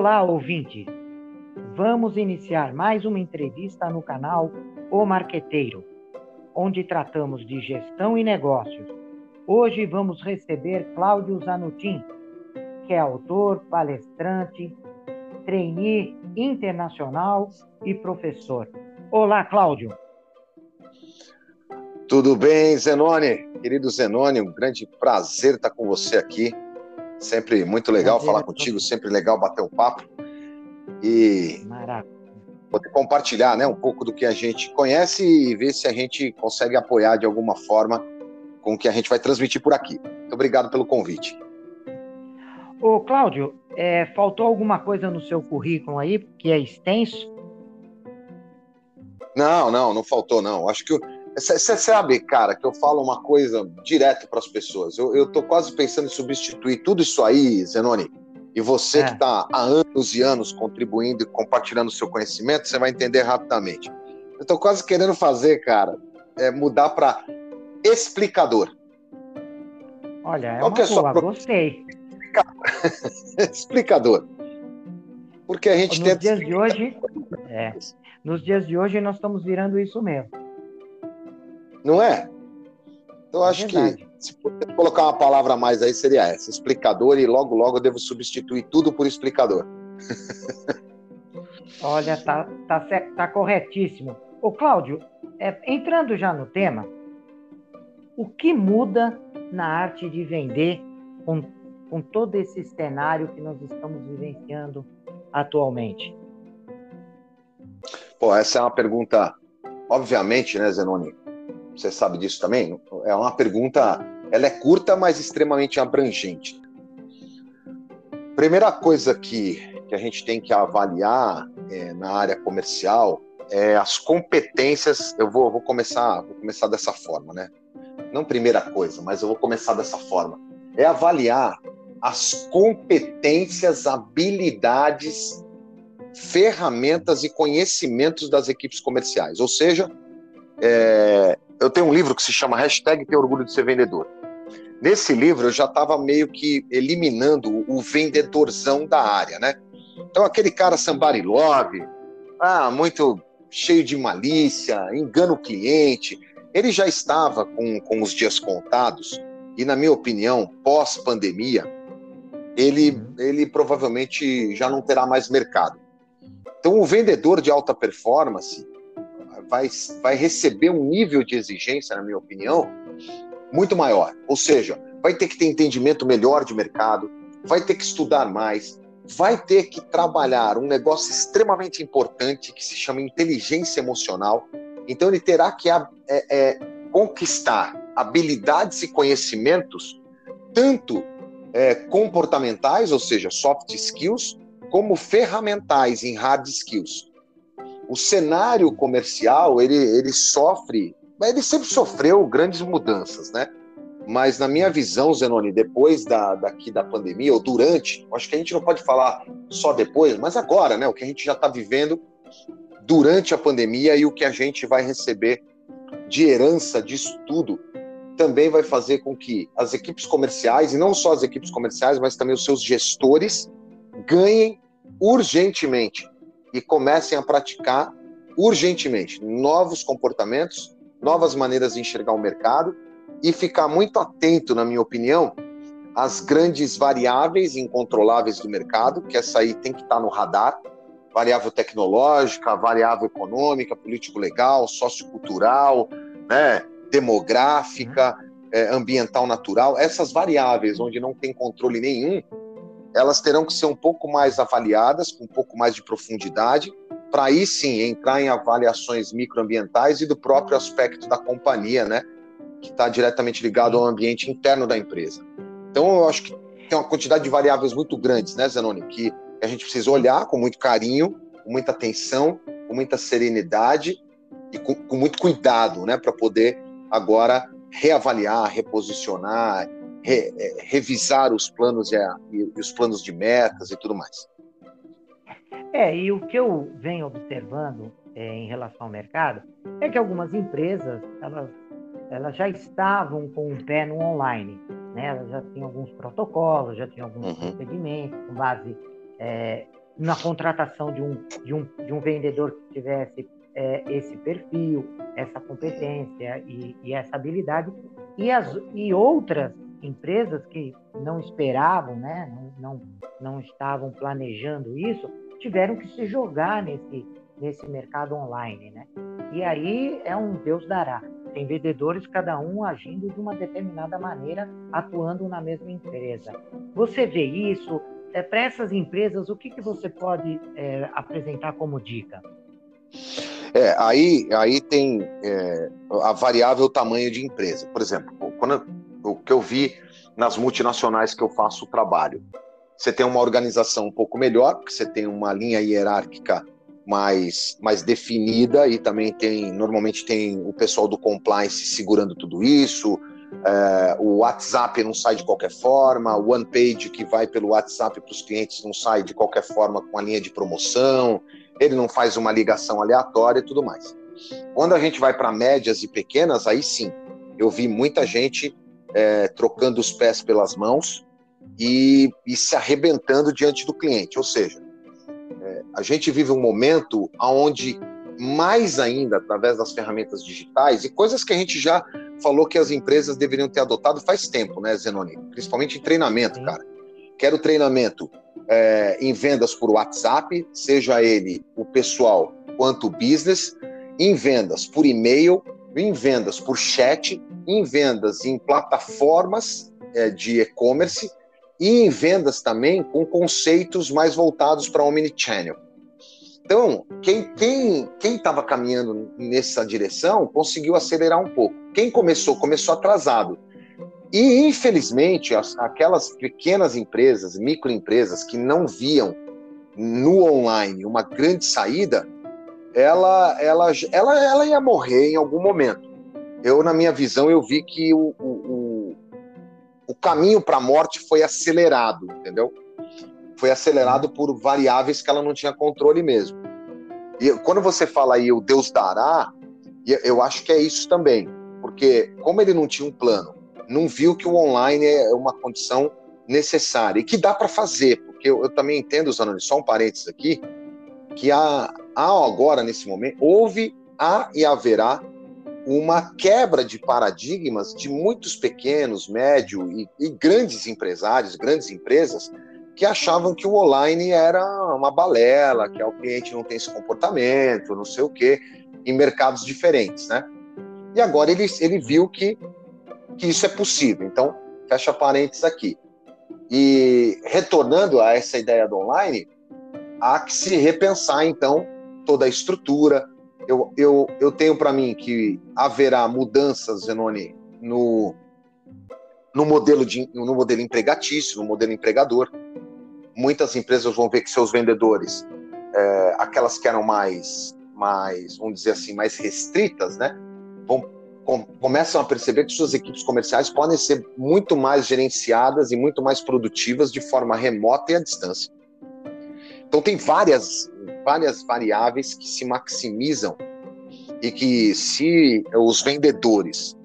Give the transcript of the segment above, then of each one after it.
Olá, ouvintes! Vamos iniciar mais uma entrevista no canal O Marqueteiro, onde tratamos de gestão e negócios. Hoje vamos receber Cláudio Zanutin, que é autor, palestrante, trainee internacional e professor. Olá, Cláudio. Tudo bem, Zenone? Querido Zenone, um grande prazer estar com você aqui. Sempre muito legal falar contigo, sempre legal bater um papo. E Maravilha. poder compartilhar né, um pouco do que a gente conhece e ver se a gente consegue apoiar de alguma forma com o que a gente vai transmitir por aqui. Muito obrigado pelo convite. Ô, Cláudio, é, faltou alguma coisa no seu currículo aí, que é extenso? Não, não, não faltou, não. Acho que você sabe, cara, que eu falo uma coisa direto para as pessoas. Eu, eu tô quase pensando em substituir tudo isso aí, Zenoni. E você é. que está há anos e anos contribuindo e compartilhando o seu conhecimento, você vai entender rapidamente. Eu estou quase querendo fazer, cara, é mudar para explicador. Olha, é Qual uma é boa, pro... gostei. explicador. Porque a gente nos tenta. Dias de hoje, é, nos dias de hoje, nós estamos virando isso mesmo. Não é? Então, é acho que se puder colocar uma palavra a mais aí, seria essa: explicador, e logo, logo eu devo substituir tudo por explicador. Olha, tá, tá, tá corretíssimo. Ô, Cláudio, é, entrando já no tema, o que muda na arte de vender com, com todo esse cenário que nós estamos vivenciando atualmente? Pô, essa é uma pergunta, obviamente, né, Zenoni? Você sabe disso também, é uma pergunta, ela é curta, mas extremamente abrangente. Primeira coisa que, que a gente tem que avaliar é, na área comercial é as competências. Eu vou, vou começar, vou começar dessa forma, né? Não primeira coisa, mas eu vou começar dessa forma. É avaliar as competências, habilidades, ferramentas e conhecimentos das equipes comerciais. Ou seja, é, eu tenho um livro que se chama Hashtag Ter Orgulho de Ser Vendedor. Nesse livro eu já estava meio que eliminando o vendedorzão da área, né? Então aquele cara somebody love, ah, muito cheio de malícia, engana o cliente, ele já estava com, com os dias contados e, na minha opinião, pós-pandemia, ele, uhum. ele provavelmente já não terá mais mercado. Então, o vendedor de alta performance, vai, vai receber um nível de exigência, na minha opinião, muito maior. Ou seja, vai ter que ter entendimento melhor de mercado, vai ter que estudar mais, vai ter que trabalhar um negócio extremamente importante que se chama inteligência emocional. Então, ele terá que é, é, conquistar habilidades e conhecimentos, tanto é, comportamentais, ou seja, soft skills, como ferramentais em hard skills o cenário comercial ele, ele sofre, ele sempre sofreu grandes mudanças, né? Mas na minha visão, Zenoni, depois da, daqui da pandemia, ou durante, acho que a gente não pode falar só depois, mas agora, né? O que a gente já está vivendo durante a pandemia e o que a gente vai receber de herança disso tudo também vai fazer com que as equipes comerciais, e não só as equipes comerciais, mas também os seus gestores, ganhem urgentemente e comecem a praticar urgentemente novos comportamentos, novas maneiras de enxergar o mercado e ficar muito atento, na minha opinião, às grandes variáveis incontroláveis do mercado, que essa aí tem que estar no radar, variável tecnológica, variável econômica, político-legal, sociocultural, né, demográfica, é, ambiental natural, essas variáveis onde não tem controle nenhum, elas terão que ser um pouco mais avaliadas, com um pouco mais de profundidade, para aí sim entrar em avaliações microambientais e do próprio aspecto da companhia, né, que está diretamente ligado ao ambiente interno da empresa. Então, eu acho que tem uma quantidade de variáveis muito grandes, né, Zanoni, que a gente precisa olhar com muito carinho, com muita atenção, com muita serenidade e com, com muito cuidado, né, para poder agora reavaliar, reposicionar re, é, revisar os planos e, a, e, os planos de metas e tudo mais. É, e o que eu venho observando é, em relação ao mercado é que algumas empresas elas, elas já estavam com o pé no online, né? Elas já tinham alguns protocolos, já tinham alguns uhum. procedimentos com base é, na contratação de um, de um, de um vendedor que tivesse é, esse perfil, essa competência e, e, essa habilidade, e, as, e outras empresas que não esperavam, né, não, não, não estavam planejando isso, tiveram que se jogar nesse, nesse mercado online. Né? E aí é um Deus dará. Tem vendedores, cada um agindo de uma determinada maneira, atuando na mesma empresa. Você vê isso? É, Para essas empresas, o que, que você pode é, apresentar como dica? É, aí, aí tem é, a variável tamanho de empresa. Por exemplo, quando que eu vi nas multinacionais que eu faço o trabalho, você tem uma organização um pouco melhor, porque você tem uma linha hierárquica mais, mais definida e também tem normalmente tem o pessoal do compliance segurando tudo isso. É, o WhatsApp não sai de qualquer forma, o One Page que vai pelo WhatsApp para os clientes não sai de qualquer forma com a linha de promoção, ele não faz uma ligação aleatória e tudo mais. Quando a gente vai para médias e pequenas, aí sim, eu vi muita gente é, trocando os pés pelas mãos e, e se arrebentando diante do cliente, ou seja, a gente vive um momento onde, mais ainda através das ferramentas digitais e coisas que a gente já falou que as empresas deveriam ter adotado faz tempo, né, Zenoni? Principalmente em treinamento, cara. Quero treinamento é, em vendas por WhatsApp, seja ele o pessoal quanto o business, em vendas por e-mail, em vendas por chat, em vendas em plataformas é, de e-commerce e em vendas também com conceitos mais voltados para omnichannel. Então, quem quem quem estava caminhando nessa direção conseguiu acelerar um pouco. Quem começou começou atrasado. E infelizmente, as, aquelas pequenas empresas, microempresas que não viam no online uma grande saída, ela ela ela, ela ia morrer em algum momento. Eu na minha visão eu vi que o, o o caminho para a morte foi acelerado, entendeu? Foi acelerado por variáveis que ela não tinha controle mesmo. E quando você fala aí o Deus dará, eu acho que é isso também, porque como ele não tinha um plano, não viu que o online é uma condição necessária e que dá para fazer, porque eu, eu, também entendo, Zanoni, só um parênteses aqui, que há, há agora, nesse momento, houve, há e haverá uma quebra de paradigmas de muitos pequenos, médio e, e, grandes empresários, grandes empresas, que achavam que o online era uma balela, que o cliente não tem esse comportamento, não sei o quê, em mercados diferentes, né? E agora ele, ele viu que, que isso é possível. Então, fecha parênteses aqui. E retornando a essa ideia do online, há que se repensar, então, toda a estrutura, eu, eu, eu tenho para mim que haverá mudanças, Zenoni, no, no, modelo de, no modelo empregatício, no modelo empregador. Muitas empresas vão ver que seus vendedores, é, aquelas que eram mais, mais, vamos dizer assim, mais restritas, né, vão, com, começam a perceber que suas equipes comerciais podem ser muito mais gerenciadas e muito mais produtivas de forma remota e à distância. Então tem várias, várias variáveis que se maximizam e que se os vendedores,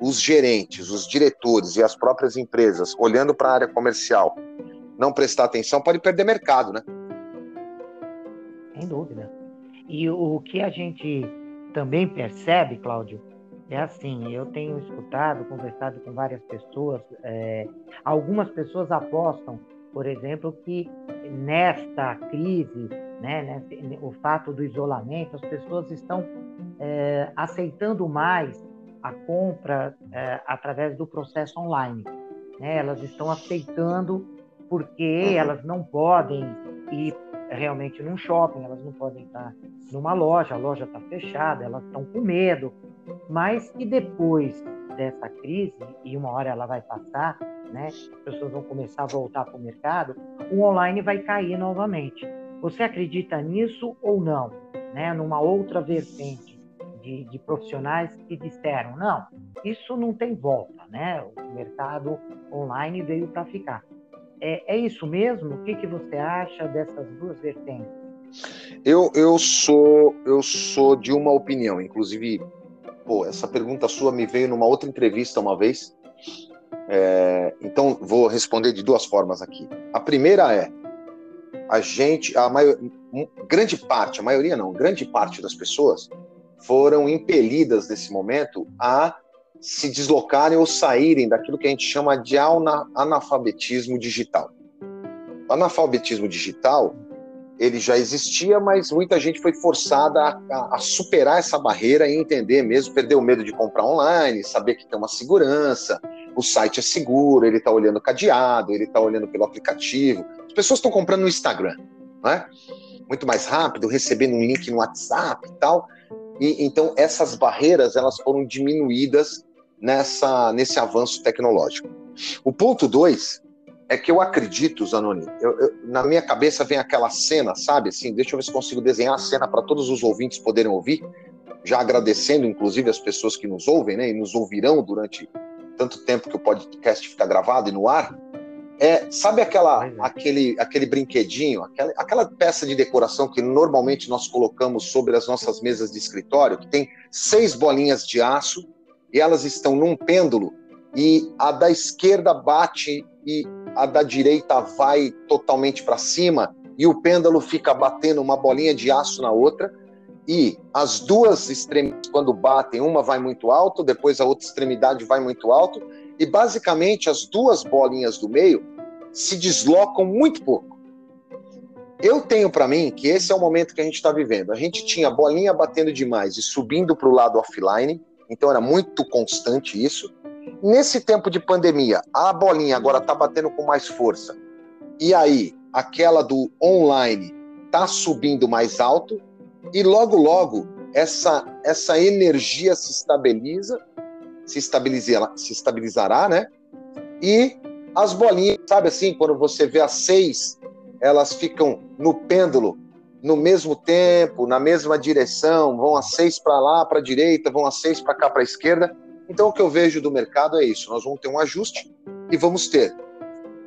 os gerentes, os diretores e as próprias empresas, olhando para a área comercial, não prestar atenção, pode perder mercado, né? Sem dúvida. E o que a gente também percebe, Cláudio, é assim, eu tenho escutado, conversado com várias pessoas, é, algumas pessoas apostam por exemplo, que nesta crise, né, o fato do isolamento, as pessoas estão é, aceitando mais a compra é, através do processo online. Né? Elas estão aceitando porque uhum. elas não podem ir realmente num shopping, elas não podem estar numa loja, a loja está fechada, elas estão com medo, mas que depois dessa crise, e uma hora ela vai passar, né? As pessoas vão começar a voltar para o mercado, o online vai cair novamente. Você acredita nisso ou não? Né? Numa outra vertente de, de profissionais que disseram, não, isso não tem volta, né? O mercado online veio para ficar. É, é, isso mesmo? O que, que você acha dessas duas vertentes? Eu, eu sou eu sou de uma opinião, inclusive, pô, essa pergunta sua me veio numa outra entrevista uma vez é, então, vou responder de duas formas aqui. A primeira é: a gente, a maior, grande parte, a maioria não, grande parte das pessoas foram impelidas nesse momento a se deslocarem ou saírem daquilo que a gente chama de analfabetismo digital. O analfabetismo digital ele já existia, mas muita gente foi forçada a, a, a, superar essa barreira e entender mesmo, perder o medo de comprar online, saber que tem uma segurança, o site é seguro, ele está olhando cadeado, ele está olhando pelo aplicativo. As pessoas estão comprando no Instagram, né? Muito mais rápido, recebendo um link no WhatsApp e tal. E então essas barreiras elas foram diminuídas nessa nesse avanço tecnológico. O ponto dois é que eu acredito, Zanoni, eu, eu, na minha cabeça vem aquela cena, sabe? Assim, deixa eu ver se consigo desenhar a cena para todos os ouvintes poderem ouvir, já agradecendo, inclusive, as pessoas que nos ouvem, né? E nos ouvirão durante tanto tempo que o podcast fica gravado e no ar. É, sabe aquela, aquele, aquele brinquedinho, aquela, aquela peça de decoração que normalmente nós colocamos sobre as nossas mesas de escritório, que tem seis bolinhas de aço e elas estão num pêndulo e a da esquerda bate e a da direita vai totalmente para cima e o pêndulo fica batendo uma bolinha de aço na outra e as duas extremidades quando batem, uma vai muito alto, depois a outra extremidade vai muito alto e basicamente as duas bolinhas do meio se deslocam muito pouco. Eu tenho para mim que esse é o momento que a gente está vivendo. A gente tinha bolinha batendo demais e subindo para o lado offline, então era muito constante isso. Nesse tempo de pandemia, a bolinha agora está batendo com mais força. E aí, aquela do online está subindo mais alto. E logo, logo, essa, essa energia se estabiliza, se, estabilizará, se estabilizará, né? E as bolinhas, sabe assim, quando você vê as seis, elas ficam no pêndulo no mesmo tempo, na mesma direção, vão as seis para lá, para a direita, vão as seis para cá, para a esquerda. Então, o que eu vejo do mercado é isso: nós vamos ter um ajuste e vamos ter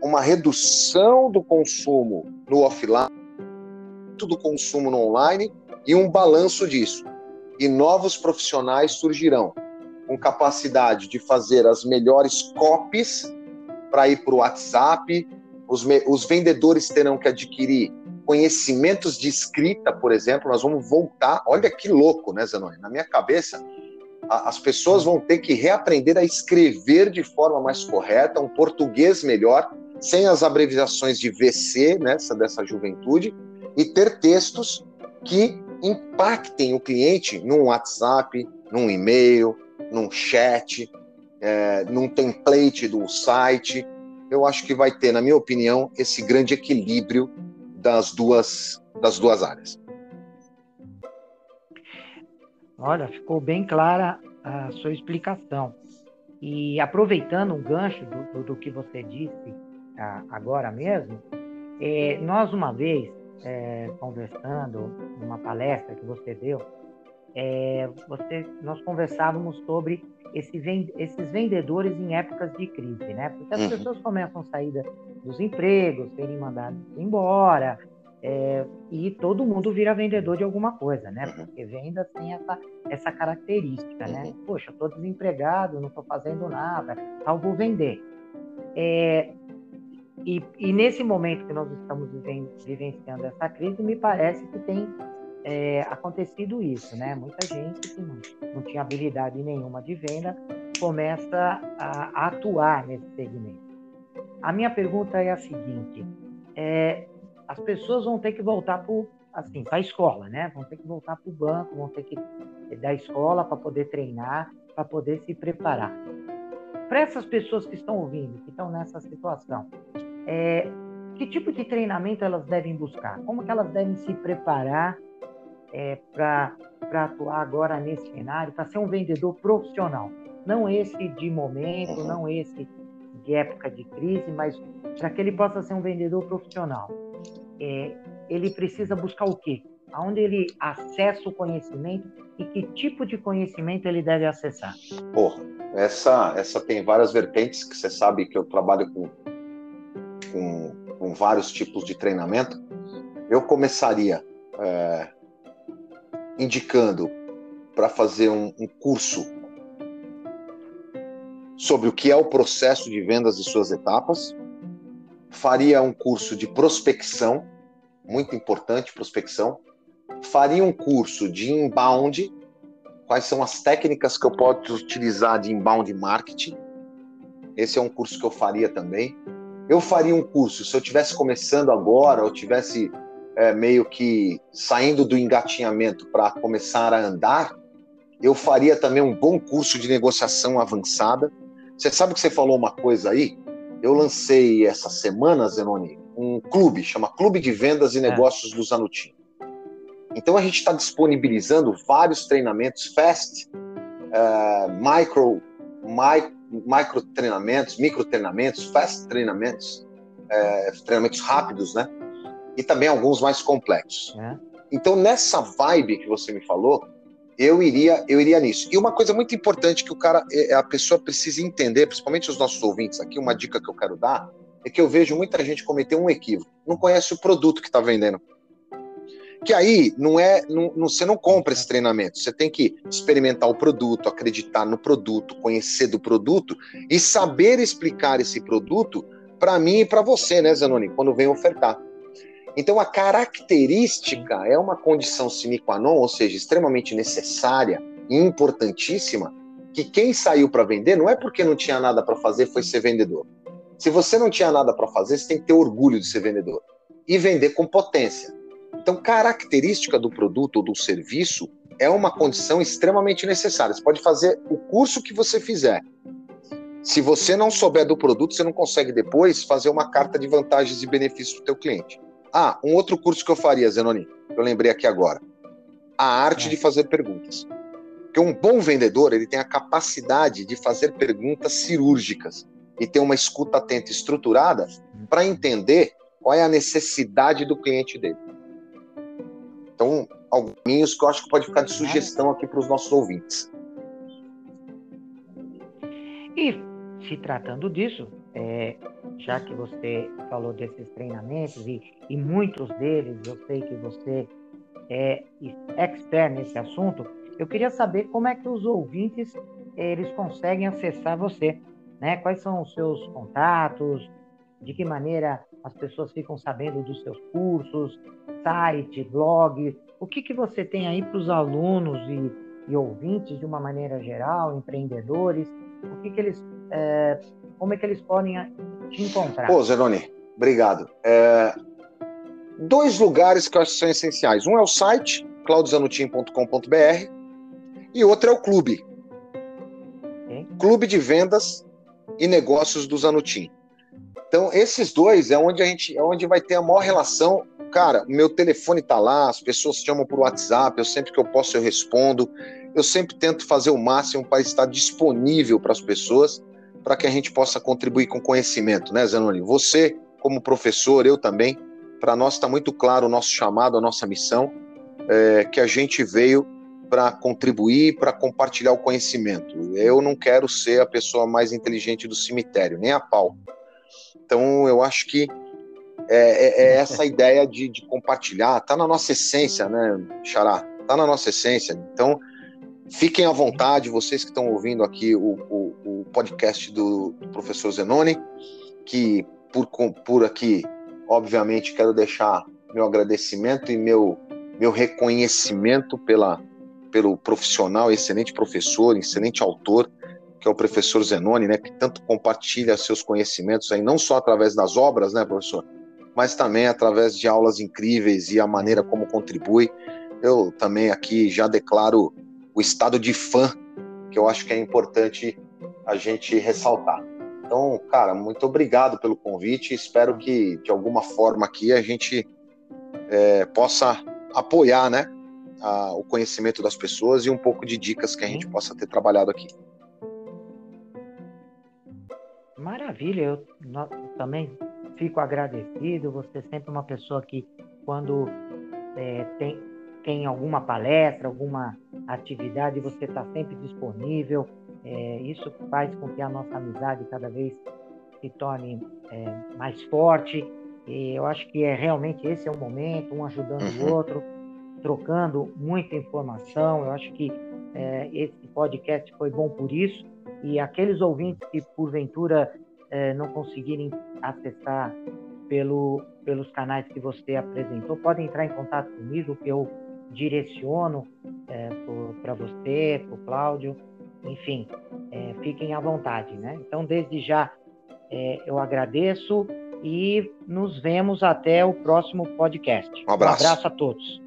uma redução do consumo no offline, do consumo no online e um balanço disso. E novos profissionais surgirão com capacidade de fazer as melhores copies para ir para o WhatsApp. Os, os vendedores terão que adquirir conhecimentos de escrita, por exemplo. Nós vamos voltar. Olha que louco, né, Zanoni? Na minha cabeça, as pessoas vão ter que reaprender a escrever de forma mais correta, um português melhor, sem as abreviações de VC, né, dessa juventude, e ter textos que impactem o cliente num WhatsApp, num e-mail, num chat, é, num template do site. Eu acho que vai ter, na minha opinião, esse grande equilíbrio das duas, das duas áreas. Olha, ficou bem clara a sua explicação. E aproveitando um gancho do, do, do que você disse ah, agora mesmo, é, nós uma vez, é, conversando numa palestra que você deu, é, você, nós conversávamos sobre esse, esses vendedores em épocas de crise, né? Porque as uhum. pessoas começam a sair dos empregos, serem mandados embora, é, e todo mundo vira vendedor de alguma coisa, né? Uhum. Porque venda tem essa, essa característica, né? Uhum. Poxa, estou desempregado, não estou fazendo nada, tal, vou vender. É, e, e, nesse momento que nós estamos vivenciando essa crise, me parece que tem é, acontecido isso, né? Muita gente que não, não, tinha habilidade nenhuma de venda começa a, a atuar nesse segmento. A minha pergunta é a seguinte: é, as pessoas vão ter que voltar para assim, a escola, né? Vão ter que voltar para o banco, vão ter que da escola para poder treinar, para poder se preparar. Para essas pessoas que estão ouvindo, que estão nessa situação, é, que tipo de treinamento elas devem buscar? Como que elas devem se preparar é, para atuar agora nesse cenário, para ser um vendedor profissional? Não esse de momento, não esse de época de crise, mas para que ele possa ser um vendedor profissional é, ele precisa buscar o quê? Aonde ele acessa o conhecimento e que tipo de conhecimento ele deve acessar? Essa, essa tem várias vertentes que você sabe que eu trabalho com, com, com vários tipos de treinamento. Eu começaria é, indicando para fazer um, um curso sobre o que é o processo de vendas e suas etapas, faria um curso de prospecção, muito importante, prospecção. Faria um curso de inbound, quais são as técnicas que eu posso utilizar de inbound marketing. Esse é um curso que eu faria também. Eu faria um curso, se eu estivesse começando agora, ou tivesse é, meio que saindo do engatinhamento para começar a andar, eu faria também um bom curso de negociação avançada. Você sabe que você falou uma coisa aí? Eu lancei essa semana, Zenoni, um clube, chama Clube de Vendas e é. Negócios é. do Zanutim. Então a gente está disponibilizando vários treinamentos fast, uh, micro, mi, micro treinamentos, micro treinamentos, fast treinamentos, uh, treinamentos rápidos, né? E também alguns mais complexos. É. Então nessa vibe que você me falou, eu iria, eu iria nisso. E uma coisa muito importante que o cara, é, a pessoa precisa entender, principalmente os nossos ouvintes aqui, uma dica que eu quero dar é que eu vejo muita gente cometer um equívoco. Não conhece o produto que está vendendo. Que aí não é, não, não, você não compra esse treinamento. Você tem que experimentar o produto, acreditar no produto, conhecer do produto e saber explicar esse produto para mim e para você, né, Zanoni, quando vem ofertar. Então, a característica é uma condição sine qua non, ou seja, extremamente necessária e importantíssima, que quem saiu para vender não é porque não tinha nada para fazer, foi ser vendedor. Se você não tinha nada para fazer, você tem que ter orgulho de ser vendedor e vender com potência. Então, característica do produto ou do serviço é uma condição extremamente necessária. Você pode fazer o curso que você fizer. Se você não souber do produto, você não consegue depois fazer uma carta de vantagens e benefícios para o teu cliente. Ah, um outro curso que eu faria, Zenoni, eu lembrei aqui agora. A arte de fazer perguntas. Porque um bom vendedor, ele tem a capacidade de fazer perguntas cirúrgicas e ter uma escuta atenta estruturada para entender qual é a necessidade do cliente dele. Então, alguns que eu acho que pode ficar de sugestão aqui para os nossos ouvintes. E se tratando disso, é, já que você falou desses treinamentos e, e muitos deles eu sei que você é expert nesse assunto, eu queria saber como é que os ouvintes eles conseguem acessar você, né? Quais são os seus contatos? De que maneira as pessoas ficam sabendo dos seus cursos, site, blog? O que que você tem aí para os alunos e, e, ouvintes de uma maneira geral, empreendedores? O que que eles, é, como é que eles podem te encontrar? Pô, Zeroni, obrigado. É, dois lugares que eu acho que são essenciais. Um é o site, claudizanutim.com.br, e outro é o clube. Clube de Vendas e Negócios do Zanutim. Então, esses dois é onde a gente é onde vai ter a maior relação. Cara, meu telefone tá lá, as pessoas chamam por WhatsApp, eu sempre que eu posso eu respondo. Eu sempre tento fazer o máximo para estar disponível para as pessoas, para que a gente possa contribuir com conhecimento, né, Zanoni? Você, como professor, eu também, para nós está muito claro o nosso chamado, a nossa missão, é, que a gente veio para contribuir, para compartilhar o conhecimento. Eu não quero ser a pessoa mais inteligente do cemitério, nem a pau. Então, eu acho que é, é, é essa ideia de, de compartilhar, está na nossa essência, né, Xará? Está na nossa essência. Então, fiquem à vontade, vocês que estão ouvindo aqui o, o, o podcast do, do, professor Zenoni, que por, por aqui Obviamente, quero deixar meu agradecimento e meu, meu reconhecimento pela, pelo profissional, excelente professor, excelente autor, que é o professor Zenoni, né, que tanto compartilha seus conhecimentos aí, não só através das obras, né, professor, mas também através de aulas incríveis e a maneira como contribui. Eu também aqui já declaro o estado de fã, que eu acho que é importante a gente ressaltar. Então, cara, muito obrigado pelo convite. Espero que de alguma forma aqui a gente é, possa apoiar, né, a, o conhecimento das pessoas e um pouco de dicas que a gente possa ter trabalhado aqui. Maravilha, eu também fico agradecido. Você é sempre uma pessoa que, quando é, tem, tem alguma palestra, alguma atividade, você está sempre disponível é, isso faz com que a nossa amizade cada vez se torne é, mais forte. E eu acho que é realmente esse é o momento, um ajudando uhum. o outro, trocando muita informação. Eu acho que é, esse podcast foi bom por isso. E aqueles ouvintes que porventura é, não conseguirem acessar pelo, pelos canais que você apresentou. Podem entrar em contato comigo, que eu direciono é, para você, para o Cláudio, enfim, é, fiquem à vontade, né? Então, desde já, é, eu agradeço e nos vemos até o próximo podcast. Um abraço, um abraço a todos.